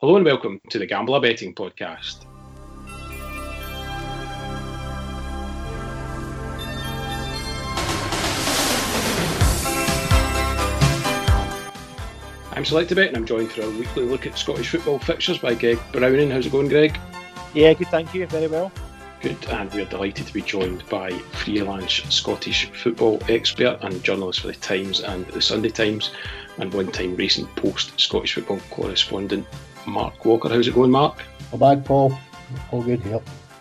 Hello and welcome to the Gambler Betting Podcast. I'm Selectabet and I'm joined for a weekly look at Scottish football fixtures by Greg Browning. How's it going, Greg? Yeah, good, thank you. Very well. Good, and we're delighted to be joined by freelance Scottish football expert and journalist for the Times and the Sunday Times, and one time recent post Scottish football correspondent Mark Walker. How's it going, Mark? Not bad, Paul. All good here.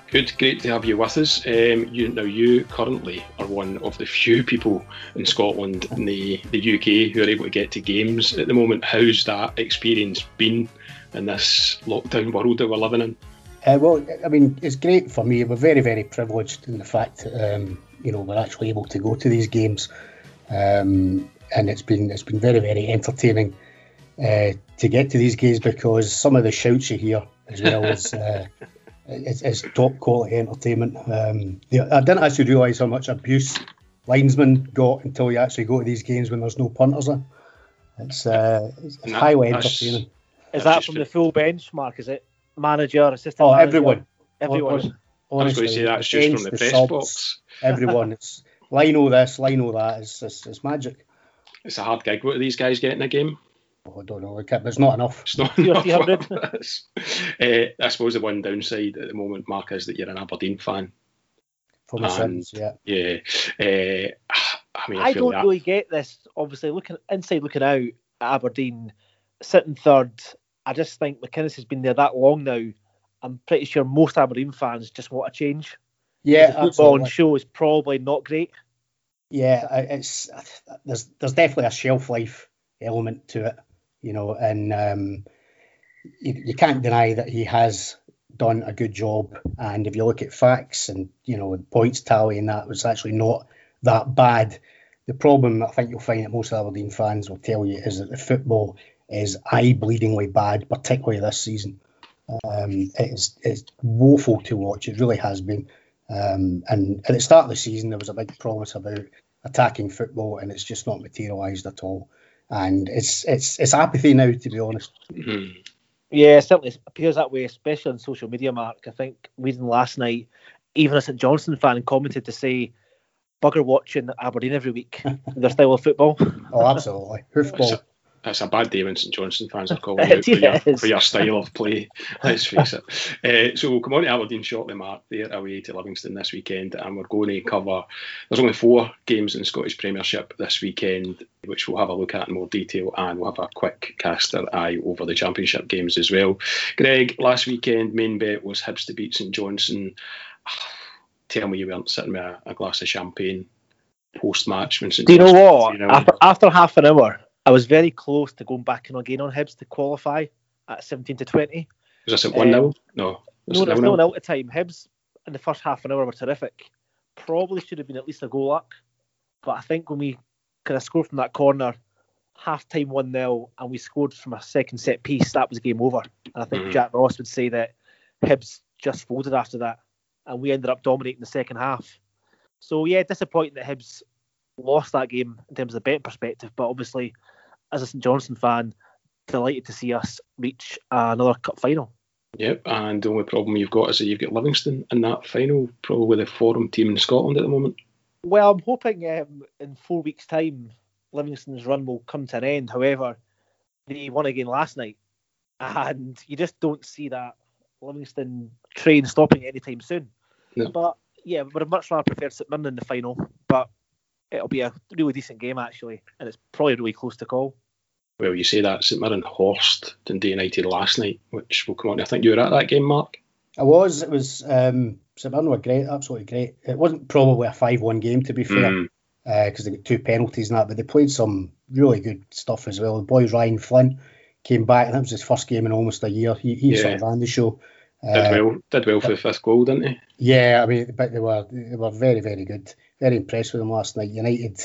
Good, great to have you with us. Um, you now you currently are one of the few people in Scotland and the, the UK who are able to get to games at the moment. How's that experience been in this lockdown world that we're living in? Uh, well, I mean, it's great for me. We're very, very privileged in the fact that um, you know we're actually able to go to these games, um, and it's been it's been very, very entertaining uh, to get to these games because some of the shouts you hear as well as uh, it's, it's, top quality entertainment. Um, I didn't actually realise how much abuse linesmen got until you actually go to these games when there's no punters in. It's, uh, it's No, highly entertaining. Is that from the full bench, Mark? Is it manager, assistant Oh, manager? everyone. Everyone. Honestly, I was going to say that's just from the the press subs, box. Everyone. It's Lino this, Lino that. It's, it's, it's magic. It's a hard gig. What are these guys getting a game? Oh, I don't know. Like, There's not enough. It's not enough. three hundred. It's- uh, I suppose the one downside at the moment, Mark, is that you're an Aberdeen fan. For my And- sins, yeah. Yeah. Uh, I mean, I, I don't that. really get this. Obviously, looking inside, looking out at Aberdeen, sitting third. I just think McInnes has been there that long now. I'm pretty sure most Aberdeen fans just want a change. Yeah, the football absolutely. on show is probably not great. Yeah, it's there's there's definitely a shelf life element to it, you know, and um, you, you can't deny that he has done a good job. And if you look at facts and you know points tally, and that was actually not that bad. The problem I think you'll find that most Aberdeen fans will tell you is that the football is eye-bleedingly bad, particularly this season. Um, it is it's woeful to watch. It really has been. Um, and at the start of the season, there was a big promise about attacking football, and it's just not materialised at all. And it's it's it's apathy now, to be honest. Mhm. Yeah, it certainly appears that way, especially on social media, Mark. I think reading last night, even a St Johnstone fan commented to say, bugger watching Aberdeen every week, their style of football. Oh, absolutely, hoofball. That's a bad day when St Johnstone fans are calling out for your, for your style of play. Let's face it. Uh, so we'll come on to Aberdeen shortly, Mark. They're away to Livingston this weekend, and we're going to cover. There's only four games in Scottish Premiership this weekend, which we'll have a look at in more detail, and we'll have a quick caster eye over the Championship games as well. Greg, last weekend main bet was Hibs to beat St Johnstone. Tell me you weren't sitting with a, a glass of champagne post match when St Do you know what? After, after half an hour, I was very close to going back in again on Hibs to qualify at 17 to 20. Was this at 1 0? Um, No. Was No, it there's no one out at time. Hibs in the first half an hour were terrific. Probably should have been at least a goal up. But I think when we kind of scored from that corner, half time 1 0, and we scored from a second set piece, that was game over. And I think Mhm. Jack Ross would say that Hibs just folded after that. And we ended up dominating the second half. So, yeah, disappointing that Hibs lost that game in terms of the betting perspective. But obviously, as a St Johnstone fan, delighted to see us reach another cup final. Yep, and the only problem you've got is that you've got Livingston in that final, probably the forum team in Scotland at the moment. Well, I'm hoping um, in four weeks' time, Livingston's run will come to an end. However, they won again last night, and you just don't see that Livingston train stopping anytime soon. No. But yeah, would have much rather preferred St Mirren in the final, but it'll be a really decent game actually, and it's probably really close to call. Well, you say that St Mirren Horst Dundee United last night, which will come on. I think you were at that game, Mark. I was. It was. Um, St Mirren were great, absolutely great. It wasn't probably a five-one game to be fair, Mm, because they got two penalties and that, but they played some really good stuff as well. The boy Ryan Flynn came back, and that was his first game in almost a year. He, he sort of ran the show. did Uh, well, did well for the first goal, didn't he? Yeah, I mean, but they were they were very very good. Very impressed with them last night. United,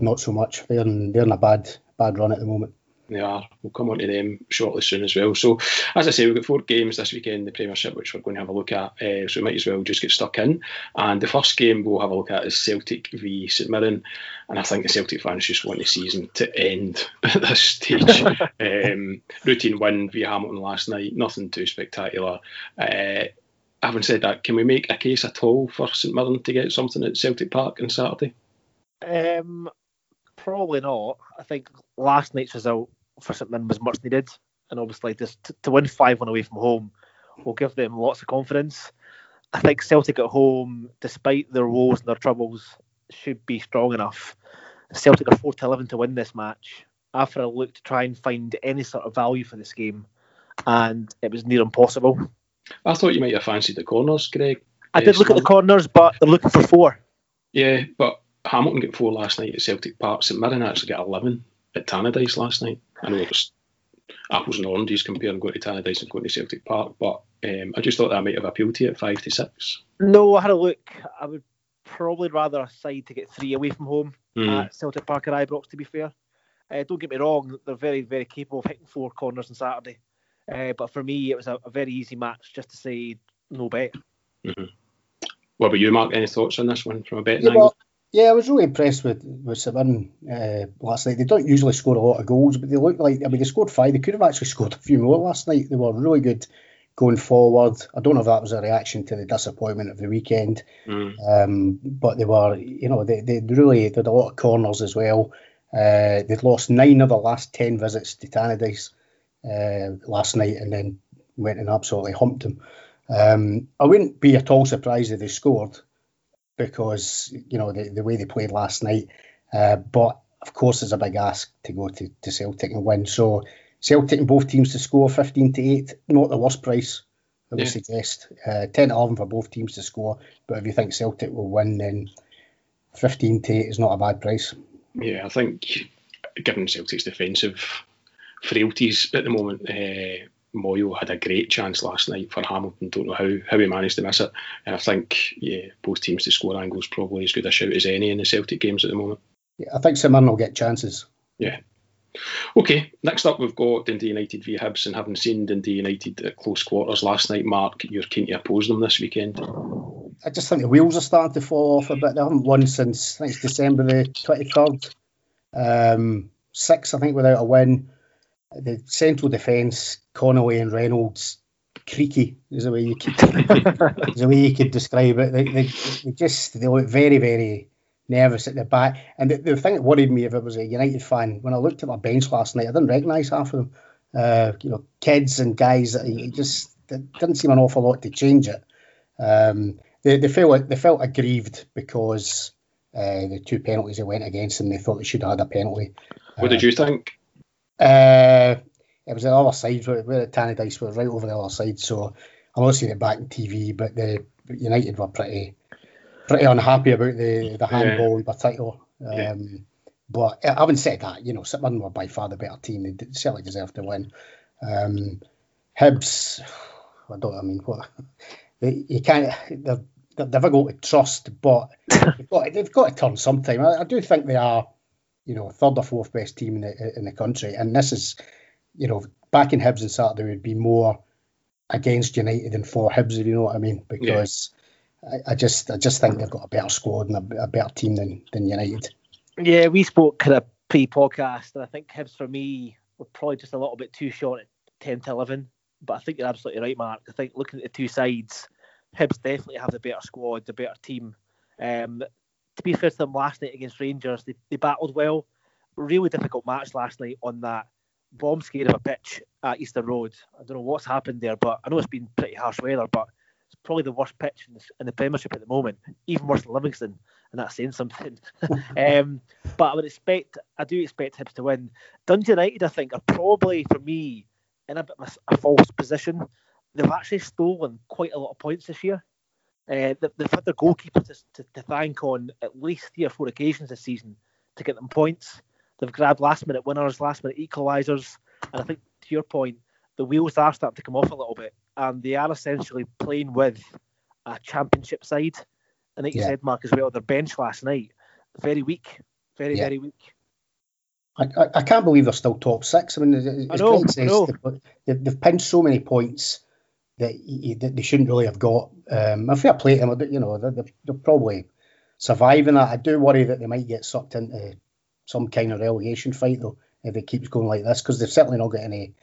not so much. They're in, they're in a bad bad run at the moment. They are. We'll come on to them shortly soon as well. So, as I say, we've got four games this weekend in the Premiership, which we're going to have a look at. Uh, so, we might as well just get stuck in. And the first game we'll have a look at is Celtic v St Mirren. And I think the Celtic fans just want the season to end at this stage. um, routine win via Hamilton last night, nothing too spectacular. Uh, having said that, can we make a case at all for St Mirren to get something at Celtic Park on Saturday? Um, probably not. I think last night's result for St Mirren was much needed, and obviously just to, win five one away from home will give them lots of confidence. I think Celtic at home, despite their woes and their troubles, should be strong enough. Celtic are four to eleven to win this match. After I look to try and find any sort of value for this game, and it was near impossible. I thought you might have fancied the corners, Greg. I did look at the corners, but they're looking for four. Yeah, but Hamilton got four last night at Celtic Park. St Mirren actually got 11 at Tannadice last night. I know it was apples and oranges comparing going to Tannadice and going to Celtic Park, but um, I just thought that might have appealed to you at 5 to 6. No, I had a look. I would probably rather a side to get three away from home Mm. at Celtic Park or Ibrox, to be fair. Uh, don't get me wrong, they're very, very capable of hitting four corners on Saturday. Uh, but for me, it was a, a very easy match just to say no bet. What about you, Mark? Any thoughts on this one from a betting Yeah, angle? well, yeah, I was really impressed with with St Mirren uh, last night. They don't usually score a lot of goals, but they looked like I mean they scored five. They could have actually scored a few more last night. They were really good going forward. I don't know if that was a reaction to the disappointment of the weekend, Mm. um, but they were you know they they really did a lot of corners as well. Uh, they'd lost nine of the last ten visits to Tannadice uh, last night, and then went and absolutely humped them. Um, I wouldn't be at all surprised if they scored because you know the, the way they played last night. Uh, but of course, it's a big ask to go to, to Celtic and win. So Celtic and both teams to score 15 to 8, not the worst price. I would Yeah. suggest uh, 10 to 11 for both teams to score. But if you think Celtic will win, then 15 to 8 is not a bad price. Yeah, I think given Celtic's defensive frailties at the moment, uh, Moyo had a great chance last night for Hamilton. Don't know how, how he managed to miss it. And I think, yeah, both teams to score angles probably as good a shout as any in the Celtic games at the moment. Yeah, I think Mirren will get chances. Yeah. Okay, next up we've got Dundee United v Hibs, and having seen Dundee United at close quarters last night, Mark, you're keen to oppose them this weekend. I just think the wheels are starting to fall off a bit. They haven't won since I think December the 23rd. Um, six, I think, without a win. The central defence, Connolly and Reynolds, creaky is the way you could, is the way you could describe it. They, they, they just they look very, very nervous at the back. And the, the thing that worried me if I was a United fan, when I looked at my bench last night, I didn't recognise half of them. Uh, you know, kids and guys that you just there didn't seem an awful lot to change it. Um, they, they felt they felt aggrieved because uh, the two penalties that went against them. They thought they should have had a penalty. What did you think? Uh, it was the other side where, where Tannadice was right over the other side. So I'm not seeing it back in TV, but the United were pretty pretty unhappy about the the handball in particular. Um, Yeah. But uh, having said that, you know, Mirren were by far the better team. They certainly deserved to win. Um, Hibs, I don't. I mean, what they, you can't. They're, they're difficult to trust, but they've got, they've got to turn sometime. I, I do think they are, you know, third or fourth best team in the in the country, and this is, you know, back in Hibs and Saturday would be more against United than for Hibs, if you know what I mean, because. I, I just, I just think they've got a better squad and a, a better team than, than United. Yeah, we spoke kind of pre-podcast, and I think Hibs for me were probably just a little bit too short at ten to eleven. But I think you're absolutely right, Mark. I think looking at the two sides, Hibs definitely have the better squad, the better team. Um, to be fair to them, last night against Rangers, they, they battled well. Really difficult match last night on that bomb scare of a pitch at Easter Road. I don't know what's happened there, but I know it's been pretty harsh weather, but it's probably the worst pitch in the, in the Premiership at the moment, even worse than Livingston, and that's saying something. um, but I would expect, I do expect Hibs to win. Dundee United, I think, are probably for me in a bit of a, a false position. They've actually stolen quite a lot of points this year. Uh, they- they've had their goalkeeper to, to, to thank on at least three or four occasions this season to get them points. They've grabbed last minute winners, last minute equalisers, and I think to your point, the wheels are starting to come off a little bit, and they are essentially playing with a championship side. And like you Yeah. said, Mark, as well, their bench last night very weak, very Yeah. very weak. I, I, I can't believe they're still top six. I mean, as, as know, Greg says, they've, they've, pinched so many points that, you, that they shouldn't really have got. Um, a fair play to them, you know, they're, they're probably surviving that. I do worry that they might get sucked into some kind of relegation fight though if it keeps going like this because they've certainly not got any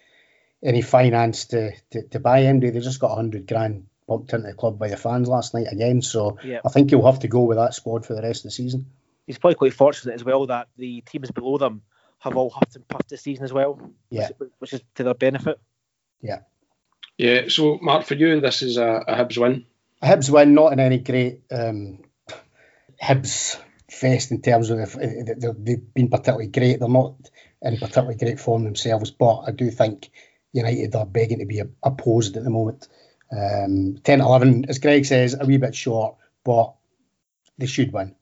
any finance to, to, to buy MD. They just got hundred grand pumped into the club by the fans last night again. So yeah. I think he'll have to go with that squad for the rest of the season. He's probably quite fortunate as well that the teams below them have all huffed and puffed this season as well. Yeah. Which, which is to their benefit. Yeah. Yeah. So Mark, for you, this is a, a Hibs win. A Hibs win, not in any great um, Hibs fest in terms of if, they've been particularly great. They're not in particularly great form themselves, but I do think United are begging to be opposed at the moment. Um, 10 11, as Greg says, a wee bit short, but they should win.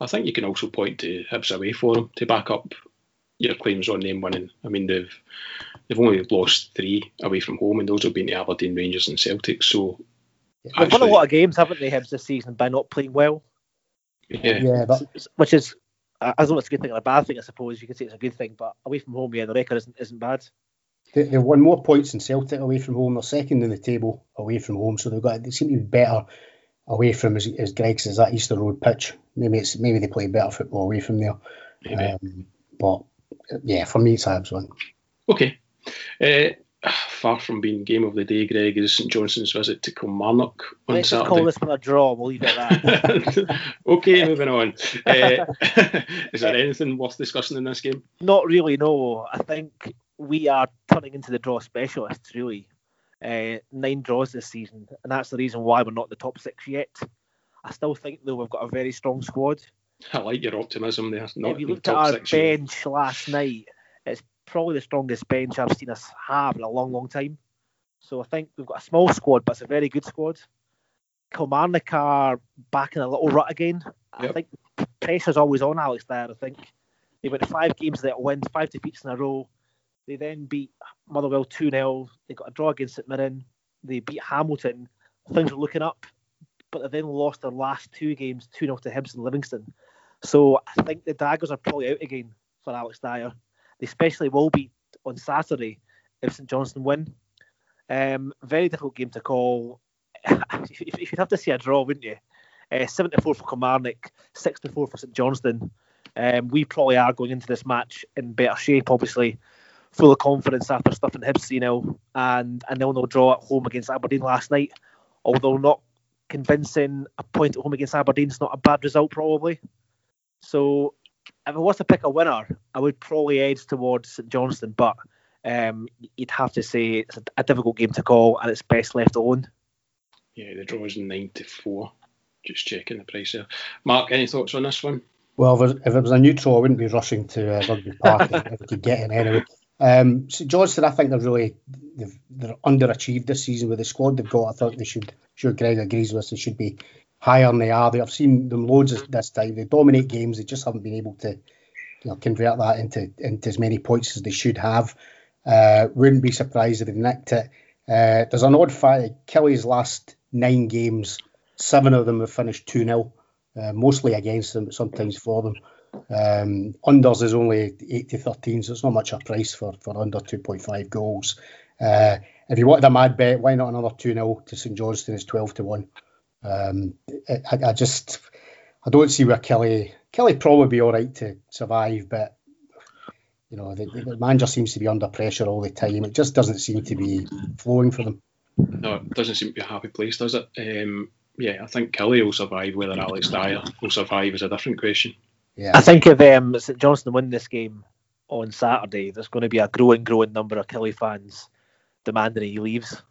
I think you can also point to Hibs away for them to back up your claims on them winning. I mean, they've they've only lost three away from home, and those have been to Aberdeen, Rangers, and Celtic. So they've won a lot of games, haven't they, Hibs this season by not playing well? Yeah, yeah, but, which is I don't know it's a good thing or a bad thing. I suppose you could say it's a good thing, but away from home, yeah, the record isn't isn't bad. They, they've won more points than Celtic away from home. They're second in the table away from home, so they've got they seem to be better away from as, as Greg says that Easter Road pitch. Maybe it's maybe they play better football away from there. Um, but yeah, for me it's Habs one. Okay. Uh, far from being game of the day, Greg, is St Johnstone's visit to Kilmarnock on Let's Saturday. call this one a draw. We'll leave it at that. okay, moving on. Uh, is there anything worth discussing in this game? Not really. No, I think we are turning into the draw specialists. Really, uh, nine draws this season, and that's the reason why we're not the top six yet. I still think though we've got a very strong squad. I like your optimism there. Not if you looked at our bench last night, it's probably the strongest bench I've seen us have in a long, long time. So I think we've got a small squad, but it's a very good squad. Kilmarnock are back in a little rut again. Yep. I think pressure's always on Alex Dyer. I think they went five games that win, five defeats in a row. They then beat Motherwell 2 0. They got a draw against St Mirren. They beat Hamilton. Things are looking up, but they then lost their last two games 2 0 to Hibs and Livingston. So I think the daggers are probably out again for Alex Dyer. They especially will be on Saturday if St Johnstone win. Um, very difficult game to call. You'd have to see a draw, wouldn't you? Uh, 74 for Kilmarnock, 64 for St Johnstone. Um, we probably are going into this match in better shape, obviously, full of confidence after stuffing Hibs 3 0 and a 0 0 draw at home against Aberdeen last night. Although not convincing, a point at home against Aberdeen is not a bad result, probably. So if I was to pick a winner, I would probably edge towards St Johnstone, but um, you'd have to say it's a, a, difficult game to call and it's best left alone. Yeah, the draw is nine to four. Just checking the price there. Mark, any thoughts on this one? Well, if it was a neutral, I wouldn't be rushing to uh, Rugby Park if we could get in anyway. Um, St Johnstone, I think they're really they're underachieved this season with the squad they've got. I thought they should. Sure, Greg agrees with us. They should be higher than they are. I've seen them loads this time. They dominate games. They just haven't been able to you know, convert that into into as many points as they should have. Uh, wouldn't be surprised if they nicked it. Uh, there's an odd fact. Killie's last nine games, seven of them have finished 2 0, uh, mostly against them, but sometimes for them. Um, unders is only 8 to 13, so it's not much of a price for, for under 2.5 goals. Uh, if you wanted a mad bet, why not another 2 0 to St Johnstone? It's 12 to 1. Um, I, I, just I don't see where Killie Killie probably be all right to survive, but you know the, the, manager seems to be under pressure all the time. It just doesn't seem to be flowing for them. No, it doesn't seem to be a happy place, does it? Um, yeah, I think Killie will survive. Whether Alex Dyer will survive is a different question. Yeah, I think if um, St Johnstone win this game on Saturday, there's going to be a growing, growing number of Killie fans demanding he leaves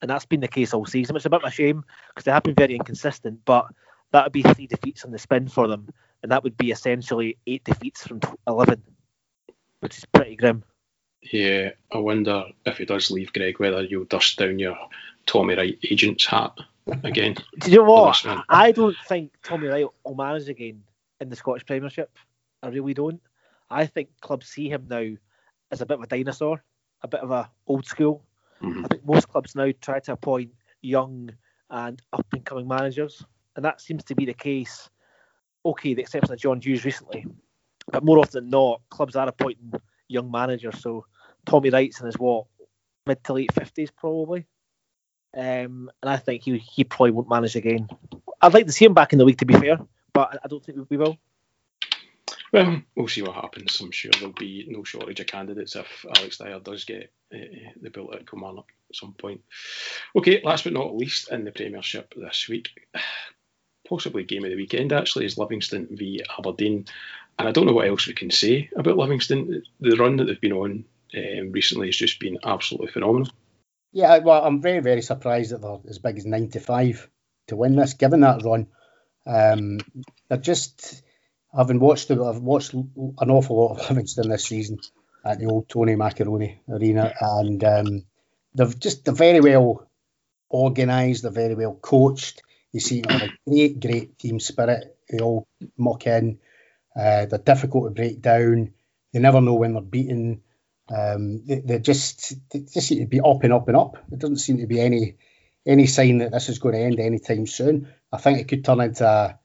and that's been the case all season, It's a bit of a shame because they have been very inconsistent. But that would be three defeats on the spin for them, and that would be essentially eight defeats from eleven, which is pretty grim. Yeah, I wonder if he does leave, Greg, whether you'll dust down your Tommy Wright agent's hat again. Do you know what? I don't think Tommy Wright will manage again in the Scottish Premiership. I really don't. I think clubs see him now as a bit of a dinosaur, a bit of a old school Mm-hmm. I think most clubs now try to appoint young and up and coming managers, and that seems to be the case. Okay, the exception of John Hughes recently, but more often than not, clubs are appointing young managers. So Tommy Wright's in his what mid to late fifties probably, um, and I think he he probably won't manage again. I'd like to see him back in the league to be fair, but I don't think we will. Well, we'll see what happens. I'm sure there'll be no shortage of candidates if Alex Dyer does get uh, the bill at Kilmarnock at some point. Okay, last but not least, in the Premiership this week, possibly game of the weekend actually, is Livingston v Aberdeen. And I don't know what else we can say about Livingston. The run that they've been on um, recently has just been absolutely phenomenal. Yeah, well, I'm very, very surprised that they're as big as 95 to win this, given that run. Um, they're just having watched I've watched an awful lot of Livingston this season at the old Tony Macaroni Arena, and um, they've just they're very well organised, they're very well coached. You see a great, great team spirit. They all muck in. Uh, they're difficult to break down. They never know when they're beaten. Um, they, they just they just seem to be up and up and up. There doesn't seem to be any any sign that this is going to end anytime soon. I think it could turn into a,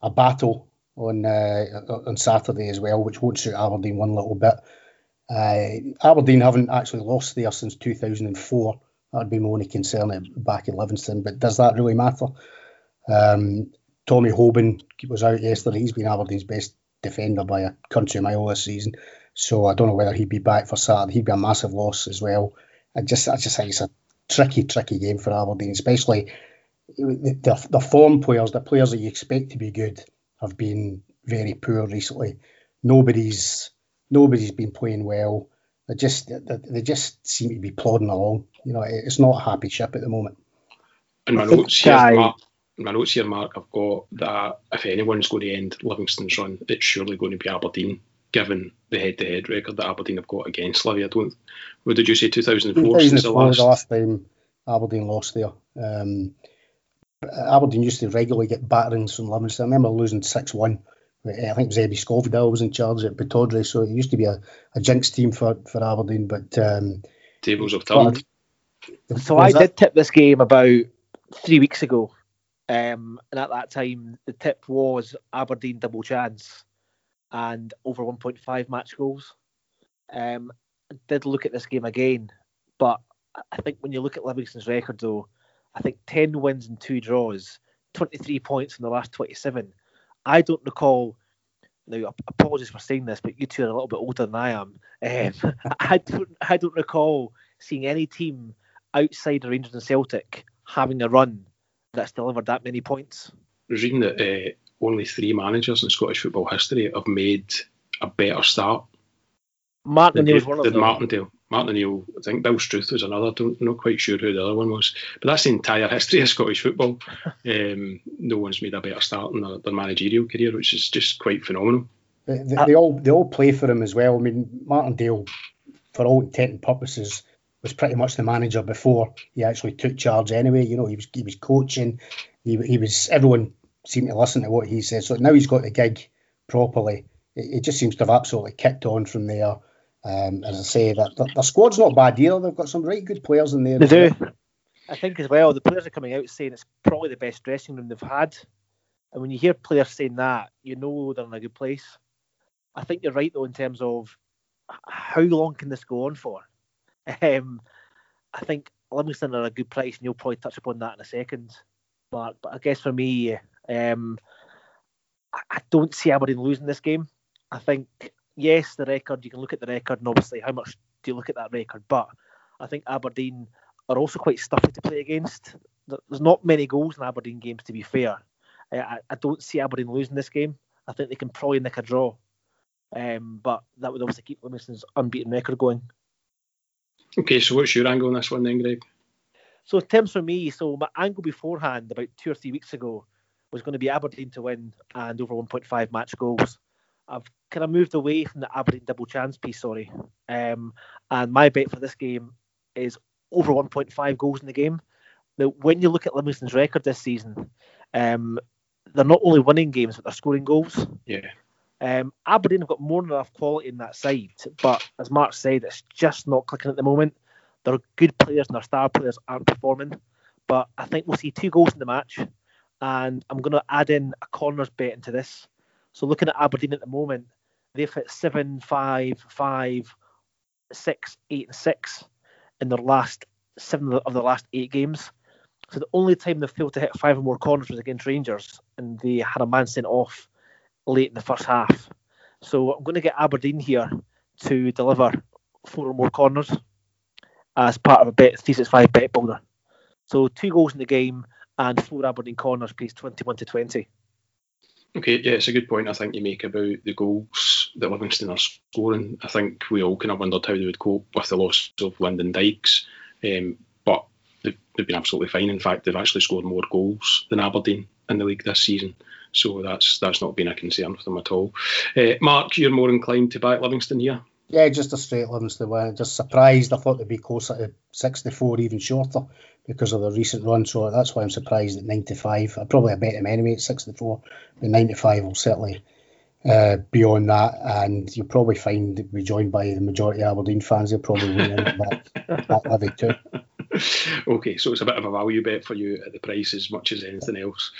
a battle on uh, on Saturday as well, which won't suit Aberdeen one little bit. Uh, Aberdeen haven't actually lost there since 2004. That'd be my only concern back at Livingston, but does that really matter? Um, Tommy Hoban was out yesterday. He's been Aberdeen's best defender by a country mile this season. So I don't know whether he'd be back for Saturday. He'd be a massive loss as well. I just I just think it's a tricky, tricky game for Aberdeen, especially the, the, the form players, the players that you expect to be good have been very poor recently. Nobody's nobody's been playing well. They just they, they just seem to be plodding along. You know, it's not a happy ship at the moment. And my notes here, Mark, my notes here, Mark, I've got that if anyone's going to end Livingston's run, it's surely going to be Aberdeen, given the head-to-head record that Aberdeen have got against Livi. I don't. What did you say? 2004, 2004 the last... the last time Aberdeen lost there. Um, Aberdeen used to regularly get batterings from Livingston. I remember losing 6 1. I think it was Ebbe Skovdahl was in charge at Pittodrie, so it used to be a, a jinx team for, for Aberdeen. But um, tables have turned. So I that? did tip this game about three weeks ago, um, and at that time the tip was Aberdeen double chance and over 1.5 match goals. Um, I did look at this game again, but I think when you look at Livingston's record though, I think 10 wins and two draws, 23 points in the last 27. I don't recall. Now, apologies for saying this, but you two are a little bit older than I am. Um, I don't, I don't recall seeing any team outside of Rangers and Celtic having a run that's delivered that many points. Reading that uh, only three managers in Scottish football history have made a better start. Martin was one of them. Martindale. Martin O'Neill, I think Bill Struth was another. Don't not quite sure who the other one was, but that's the entire history of Scottish football. Um, no one's made a better start in their, their managerial career, which is just quite phenomenal. They, they, they, all they all play for him as well. I mean, Martindale, for all intent and purposes, was pretty much the manager before he actually took charge. Anyway, you know, he was he was coaching. He, he was everyone seemed to listen to what he said. So now he's got the gig properly. It, it just seems to have absolutely kicked on from there. Um, as I say, that their, their, squad's not bad either. They've got some right good players in there. They do. Well. I think as well, the players are coming out saying it's probably the best dressing room they've had. And when you hear players saying that, you know they're in a good place. I think you're right though in terms of how long can this go on for? Um, I think Livingston are a good place, and you'll probably touch upon that in a second, Mark. But I guess for me, um, I don't see Aberdeen losing this game. I think yes, the record, you can look at the record and obviously how much do you look at that record, but I think Aberdeen are also quite stuffy to play against. There's not many goals in Aberdeen games, to be fair. I, I don't see Aberdeen losing this game. I think they can probably nick a draw, um, but that would obviously keep Livingston's unbeaten record going. Okay, so what's your angle on this one then, Greg? So, terms for me, so my angle beforehand, about two or three weeks ago, was going to be Aberdeen to win and over 1.5 match goals. I've kind of moved away from the Aberdeen double chance piece, sorry. Um, and my bet for this game is over 1.5 goals in the game. Now, when you look at Livingston's record this season, um, they're not only winning games, but they're scoring goals. Yeah. Um, Aberdeen have got more than enough quality in that side, but as Mark said, it's just not clicking at the moment. They're good players and their star players aren't performing. But I think we'll see two goals in the match, and I'm going to add in a corners bet into this. So looking at Aberdeen at the moment, they've hit seven, five, five, six, eight, and six in their last seven of the last eight games. So the only time they failed to hit five or more corners was against Rangers, and they had a man sent off late in the first half. So I'm going to get Aberdeen here to deliver four or more corners as part of a Bet 365 bet builder. So two goals in the game and four Aberdeen corners pays 21 to 20. Okay, yeah, it's a good point I think you make about the goals that Livingston are scoring. I think we all kind of wondered how they would cope with the loss of Lyndon Dykes, um, but they've, they've, been absolutely fine. In fact, they've actually scored more goals than Aberdeen in the league this season, so that's that's not been a concern for them at all. Uh, Mark, you're more inclined to back Livingston here. Yeah, just a straight Livingston win. Just surprised. I thought they'd be closer to 64, even shorter, because of the recent run. So that's why I'm surprised at 95. I'd probably bet them anyway at 64, but 95 will certainly uh, beyond that. And you'll probably find we joined by the majority of Aberdeen fans. They'll probably win that, that levy too. okay, so it's a bit of a value bet for you at the price as much as anything else.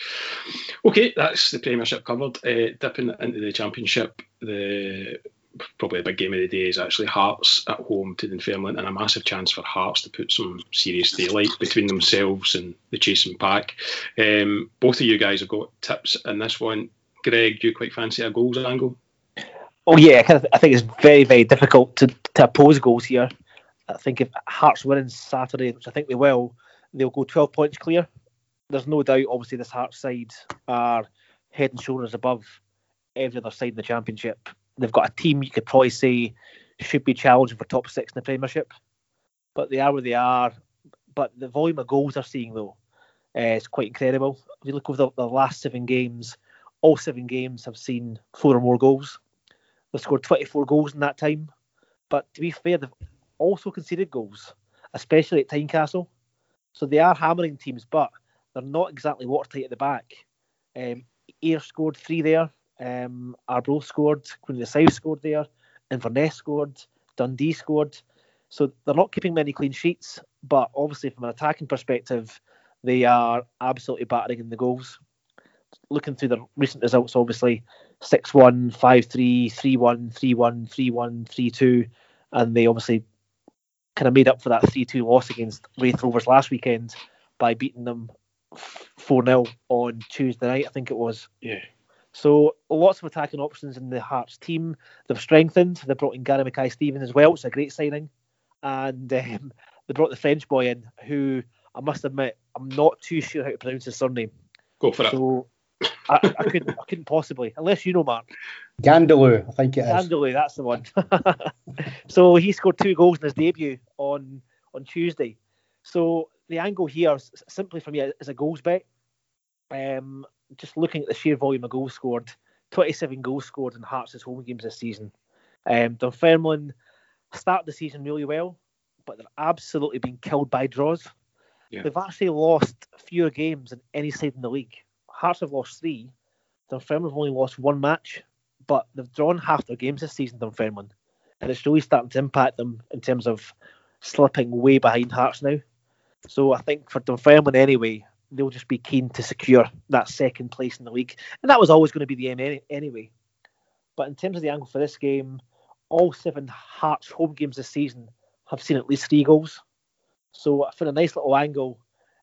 Okay, that's the Premiership covered. Uh, dipping into the Championship, the probably the big game of the day is actually Hearts at home to Dunfermline, and a massive chance for Hearts to put some serious daylight between themselves and the chasing pack. Um, both of you guys have got tips in this one. Greg, do you quite fancy a goals angle? Oh yeah, I, kind of, I think it's very very difficult to, to oppose goals here. I think if Hearts win on Saturday, which I think they will, they'll go 12 points clear. There's no doubt, obviously, this Hearts side are head and shoulders above every other side in the Championship they've got a team you could probably say should be challenging for top six in the Premiership, but they are where they are. But the volume of goals they're seeing though uh, is quite incredible. If you look over the, the, last seven games, all seven games have seen four or more goals. They've scored 24 goals in that time. But to be fair, they've also conceded goals, especially at Tynecastle. So they are hammering teams, but they're not exactly watertight at the back. Um, Ayr scored three there. Um, Arbroath scored, Queen of the South scored there, Inverness scored, Dundee scored. So they're not keeping many clean sheets, but obviously from an attacking perspective, they are absolutely battering in the goals. Looking through the recent results, obviously 6 1, 5 3, 3 1, 3 1, 3 1, 3 2, and they obviously kind of made up for that 3 2 loss against Raith Rovers last weekend by beating them 4 0 on Tuesday night, I think it was. Yeah. So lots of attacking options in the Hearts team. They've strengthened. They brought in Gary Mackay Steven as well. It's a great signing, and um, they brought the French boy in, who I must admit I'm not too sure how to pronounce his surname. Go for so, it. I, I, couldn't. I couldn't possibly, unless you know, Mark. Gandalou, I think it is. Gandalou, that's the one. so he scored two goals in his debut on on Tuesday. So the angle here, simply for me, is a goals bet. Um, just looking at the sheer volume of goals scored, 27 goals scored in Hearts' home games this season. Um, Dunfermline started the season really well, but they're absolutely being killed by draws. Yeah. They've actually lost fewer games than any side in the league. Hearts have lost three. Dunfermline have only lost one match, but they've drawn half their games this season, Dunfermline. And it's really starting to impact them in terms of slipping way behind Hearts now. So I think for Dunfermline anyway, they'll just be keen to secure that second place in the league, and that was always going to be the aim any, anyway. But in terms of the angle for this game, all seven Hearts home games this season have seen at least three goals. So I found a nice little angle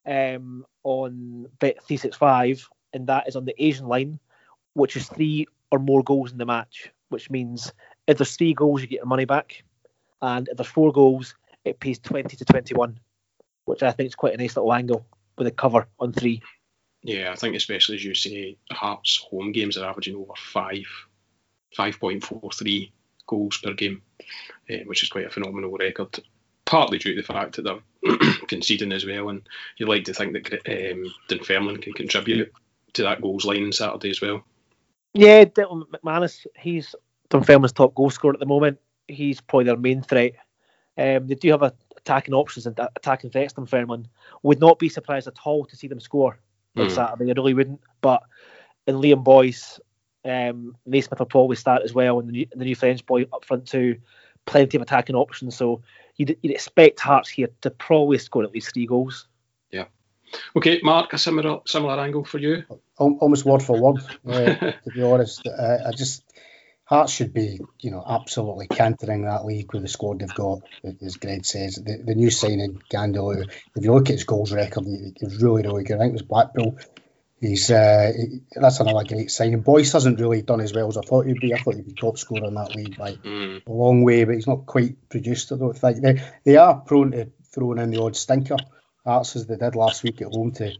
um, on Bet 365, and that is on the Asian line, which is three or more goals in the match, which means if there's three goals, you get your money back, and if there's four goals, it pays 20 to 21, which I think is quite a nice little angle with a cover on three. Yeah, I think especially as you say, Hearts home games are averaging over five, five point four three goals per game, uh, which is quite a phenomenal record. Partly due to the fact that they're conceding as well, and you'd like to think that um, Dunfermline can contribute to that goals line on Saturday as well. Yeah, Declan McManus, he's Dunfermline's top goal scorer at the moment. He's probably their main threat. Um, they do have a attacking options and attacking threats than Fairman. Would not be surprised at all to see them score on mm. Saturday. I really wouldn't. But in Liam Boyce, um, Naismith will probably start as well, and the new, the new French boy up front too. Plenty of attacking options, so you'd, you'd expect Hearts here to probably score at least three goals. Yeah. Okay, Mark, a similar similar angle for you. Almost word for word, uh, to be honest. Uh, I just Hearts should be, you know, absolutely cantering that league with the squad they've got, as Greg says. The, the new signing, Gandil, if you look at his goals record, he's really, really good. I think it was Blackpool. He's uh, he, that's another great signing. Boyce hasn't really done as well as I thought he'd be. I thought he'd be top scorer in that league by mm. a long way, but he's not quite produced. I don't think they they are prone to throwing in the odd stinker. Hearts as they did last week at home to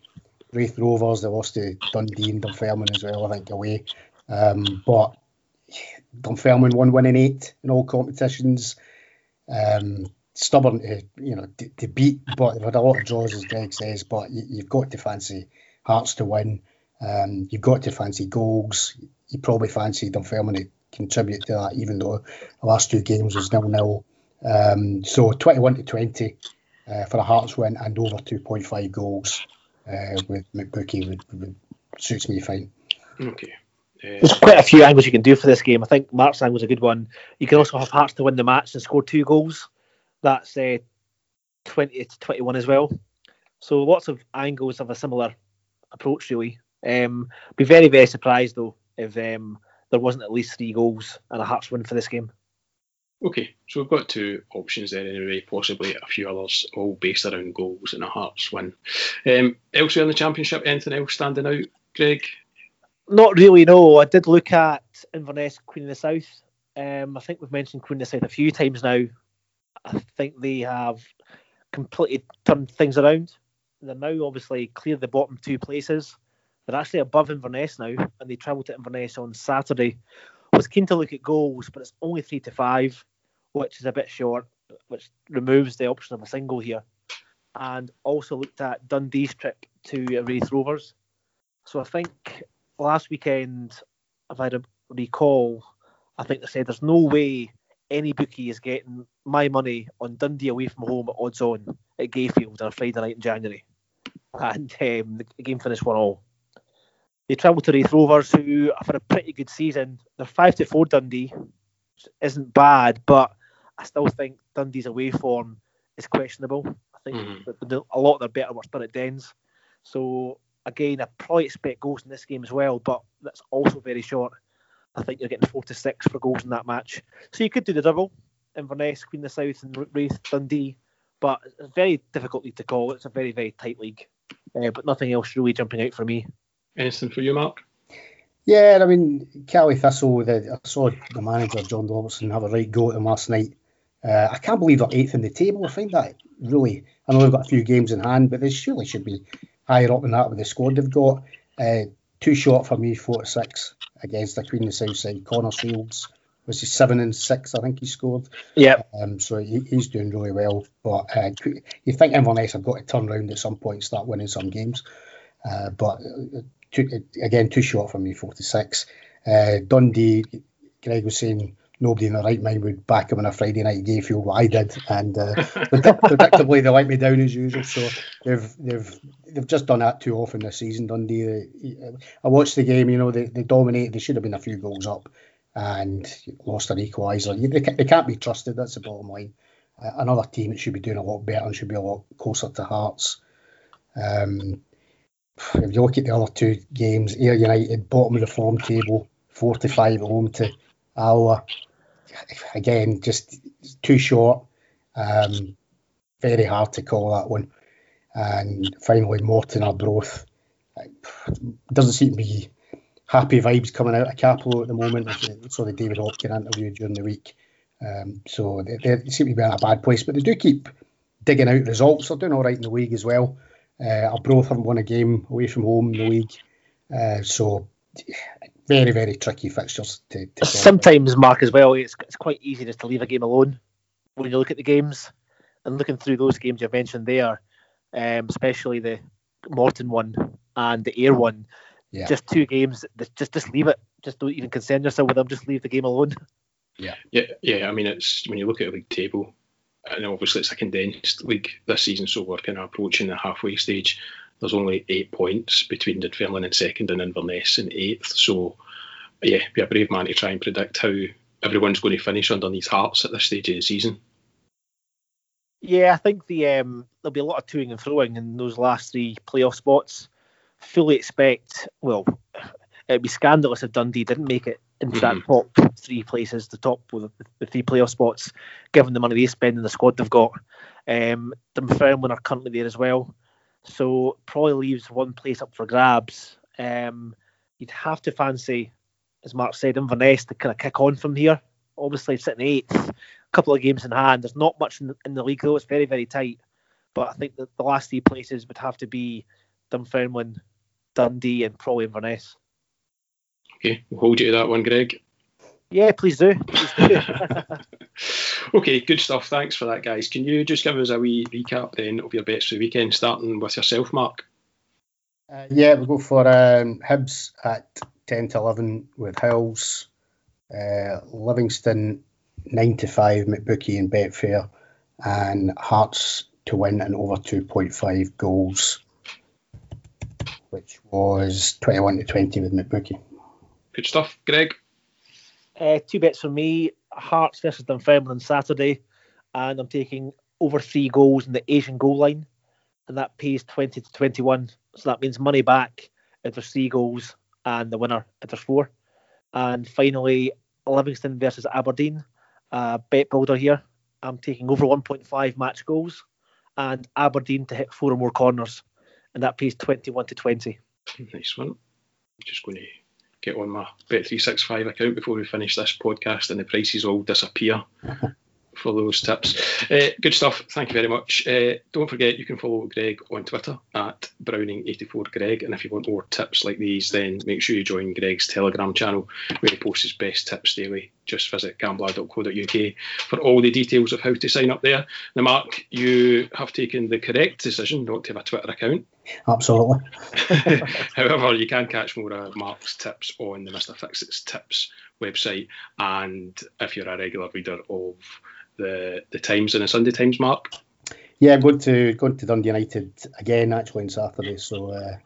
Raith Rovers. They lost to Dundee and Dunfermline as well, I think, away. Um, but Dunfermline won in eight in all competitions. Um, stubborn to you know to, to, beat, but they've had a lot of draws, as Greg says. But you, have got to fancy Hearts to win. Um, you've got to fancy goals. You probably fancy Dunfermline to contribute to that, even though the last two games was nil nil. Um, so 21 to 20 uh, for a Hearts win and over 2.5 goals uh, with McBookie would, would, suits me fine. Okay. There's quite a few angles you can do for this game. I think Mark's angle was a good one. You can also have Hearts to win the match and score two goals. That's uh, 20 to 21 as well. So lots of angles of a similar approach, really. Um, be very, very surprised though if um, there wasn't at least three goals and a Hearts win for this game. Okay, so we've got two options there anyway, possibly a few others, all based around goals and a Hearts win. Um, elsewhere in the Championship, anything else standing out, Greg? Not really, no. I did look at Inverness, Queen of the South. Um, I think we've mentioned Queen of the South a few times now. I think they have completely turned things around. They're now obviously clear the bottom two places. They're actually above Inverness now, and they travel to Inverness on Saturday. I was keen to look at goals, but it's only three to five which is a bit short, which removes the option of a single here. And also looked at Dundee's trip to Raith Rovers. So I think last weekend, if I recall, I think they said there's no way any bookie is getting my money on Dundee away from home at odds on at Gayfield on a Friday night in January. And um, the game finished 1 all. They travelled to Raith Rovers, who have had a pretty good season. They're 5 to 4 Dundee, isn't bad, but I still think Dundee's away form is questionable. I think mm-hmm. a lot of their better work's done at Dens. So again, I probably expect goals in this game as well, but that's also very short. I think you're getting four to six for goals in that match. So you could do the double, Inverness, Queen of the South, and Raith Dundee, but it's very difficult to call. It's a very very tight league, uh, but nothing else really jumping out for me. Anything for you, Mark? Yeah, I mean, Caley Thistle, the, I saw the manager, John Robertson, have a right go at him last night. Uh, I can't believe they're eighth in the table. I find that really. I know they've got a few games in hand, but they surely should be higher up than that with the squad they've got. Uh, too short for me, four to six against the Queen of the South side. Connor Shields was he seven and six? I think he scored. Yeah. Um, so he, he's doing really well. But uh, you think Inverness have got to turn around at some point and start winning some games. Uh, but uh, too, again, too short for me, four to six. Uh, Dundee, Greg was saying nobody in their right mind would back him on a Friday night Gayfield. What I did, and uh, predictably they let me down as usual. So they've they've they've just done that too often this season. Dundee. I watched the game. You know they, they dominated. They should have been a few goals up, and lost an equaliser. They, they can't be trusted. That's the bottom line. Uh, another team that should be doing a lot better and should be a lot closer to Hearts. Um, if you look at the other two games, Ayr United bottom of the form table, four to five home to Alloa again, just too short. Um, very hard to call that one. And finally, Morton Arbroath doesn't seem to be happy vibes coming out of Cappielow at the moment. I saw the David Hopkin interview during the week. Um, so they, they, seem to be in a bad place, but they do keep digging out results. They're doing all right in the league as well. Uh, Arbroath haven't won a game away from home in the league. Uh, so very, very tricky fixtures to. to Sometimes, Mark, as well, it's, it's quite easy just to leave a game alone when you look at the games and looking through those games you've mentioned there, um, especially the Morton one and the Ayr one. Yeah. Just two games. Just just leave it. Just don't even concern yourself with them. Just leave the game alone. Yeah, yeah, yeah. I mean, it's when you look at a league table, and obviously it's a condensed league this season, so we're kind of approaching the halfway stage there's only eight points between Dunfermline in second and Inverness in eighth. So, yeah, be a brave man to try and predict how everyone's going to finish underneath Hearts at this stage of the season. Yeah, I think the um, there'll be a lot of toing and throwing in those last three playoff spots. Fully expect, well, it'd be scandalous if Dundee didn't make it into mm-hmm. that top three places, the top with the three playoff spots, given the money they spend and the squad they've got. Um, Dunfermline are currently there as well, so probably leaves one place up for grabs. Um, you'd have to fancy, as Mark said, Inverness to kind of kick on from here. Obviously, sitting eighth, a couple of games in hand. There's not much in, in the league though; it's very, very tight. But I think that the last three places would have to be Dunfermline, Dundee, and probably Inverness. Okay, we'll hold you to that one, Greg. Yeah, please do. Please do. okay, good stuff. Thanks for that, guys. Can you just give us a wee recap then of your bets for the weekend, starting with yourself, Mark? Uh, yeah, we'll go for um, Hibs at 10 to 11 with Hills, uh, Livingston 9 to 5, McBookie and Betfair, and Hearts to win and over 2.5 goals, which was 21 to 20 with McBookie. Good stuff, Greg. Uh, two bets for me: Hearts versus Dunfermline on Saturday, and I'm taking over three goals in the Asian goal line, and that pays 20 to 21. So that means money back if there's three goals, and the winner if there's four. And finally, Livingston versus Aberdeen. Uh, bet builder here. I'm taking over 1.5 match goals, and Aberdeen to hit four or more corners, and that pays 21 to 20. Nice one. I'm just going to get on my Bet365 account before we finish this podcast and the prices all disappear for those tips. Uh, good stuff. Thank you very much. Uh, don't forget you can follow Greg on Twitter at Browning84Greg. And if you want more tips like these, then make sure you join Greg's Telegram channel where he posts his best tips daily. Just visit gambler.co.uk for all the details of how to sign up there. Now, Mark, you have taken the correct decision not to have a Twitter account. Absolutely. However, you can catch more of Mark's tips on the Mr. Fixit's Tips website. And if you're a regular reader of the the Times and the Sunday Times, Mark? Yeah, I'm going to going to Dundee United again actually on Saturday, so uh,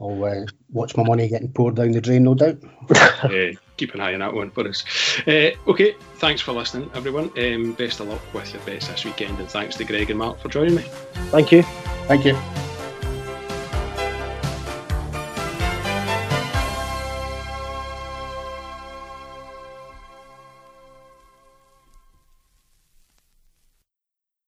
I'll uh, watch my money getting poured down the drain, no doubt. uh, keep an eye on that one for us. Uh, okay, thanks for listening, everyone. Um, best of luck with your bets this weekend, and thanks to Greg and Mark for joining me. Thank you. Thank you.